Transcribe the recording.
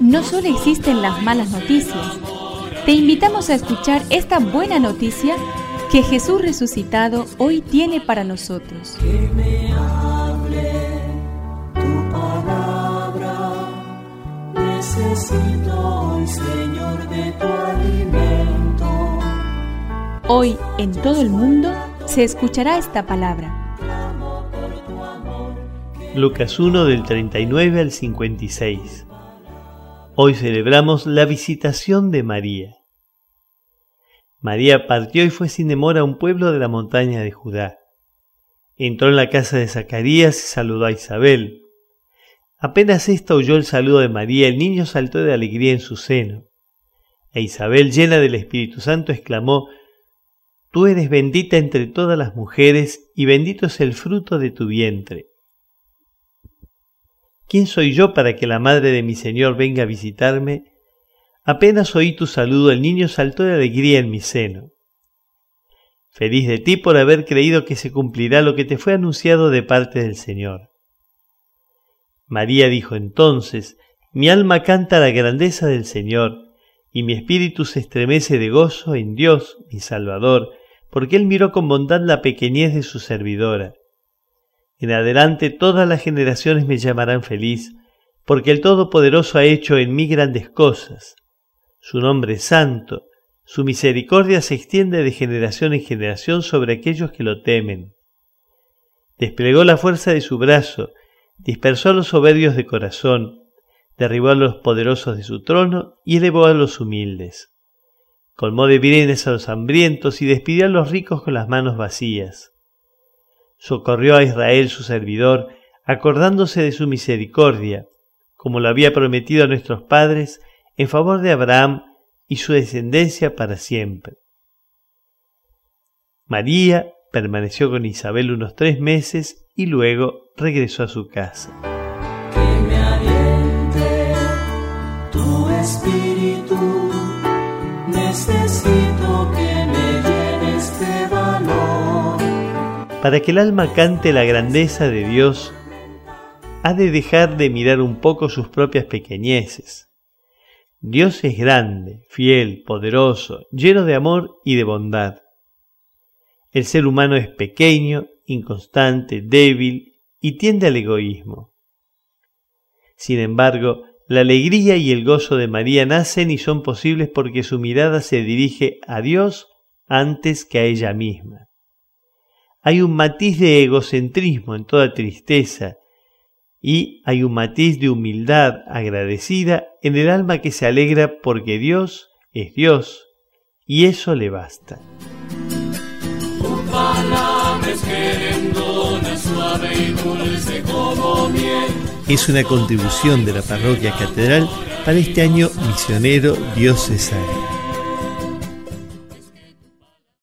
No solo existen las malas noticias, te invitamos a escuchar esta buena noticia que Jesús resucitado hoy tiene para nosotros. Que me hable tu palabra, necesito hoy, Señor, de tu alimento. Hoy en todo el mundo se escuchará esta palabra. Lucas 1 del 39 al 56. Hoy celebramos la visitación de María. María partió y fue sin demora a un pueblo de la montaña de Judá. Entró en la casa de Zacarías y saludó a Isabel. Apenas ésta oyó el saludo de María, el niño saltó de alegría en su seno. E Isabel, llena del Espíritu Santo, exclamó, Tú eres bendita entre todas las mujeres, y bendito es el fruto de tu vientre. ¿Quién soy yo para que la madre de mi Señor venga a visitarme? Apenas oí tu saludo, el niño saltó de alegría en mi seno. Feliz de ti por haber creído que se cumplirá lo que te fue anunciado de parte del Señor. María dijo entonces, mi alma canta la grandeza del Señor, y mi espíritu se estremece de gozo en Dios, mi Salvador, porque Él miró con bondad la pequeñez de su servidora. En adelante todas las generaciones me llamarán feliz, porque el Todopoderoso ha hecho en mí grandes cosas. Su nombre es santo, su misericordia se extiende de generación en generación sobre aquellos que lo temen. Desplegó la fuerza de su brazo, dispersó a los soberbios de corazón, derribó a los poderosos de su trono y elevó a los humildes. Colmó de bienes a los hambrientos y despidió a los ricos con las manos vacías socorrió a Israel su servidor, acordándose de su misericordia, como lo había prometido a nuestros padres, en favor de Abraham y su descendencia para siempre. María permaneció con Isabel unos tres meses y luego regresó a su casa. Que me aliente tu espíritu, necesito que me llenes de. Para que el alma cante la grandeza de Dios, ha de dejar de mirar un poco sus propias pequeñeces. Dios es grande, fiel, poderoso, lleno de amor y de bondad. El ser humano es pequeño, inconstante, débil y tiende al egoísmo. Sin embargo, la alegría y el gozo de María nacen y son posibles porque su mirada se dirige a Dios antes que a ella misma. Hay un matiz de egocentrismo en toda tristeza y hay un matiz de humildad agradecida en el alma que se alegra porque Dios es Dios y eso le basta. Es una contribución de la parroquia catedral para este año misionero diocesano.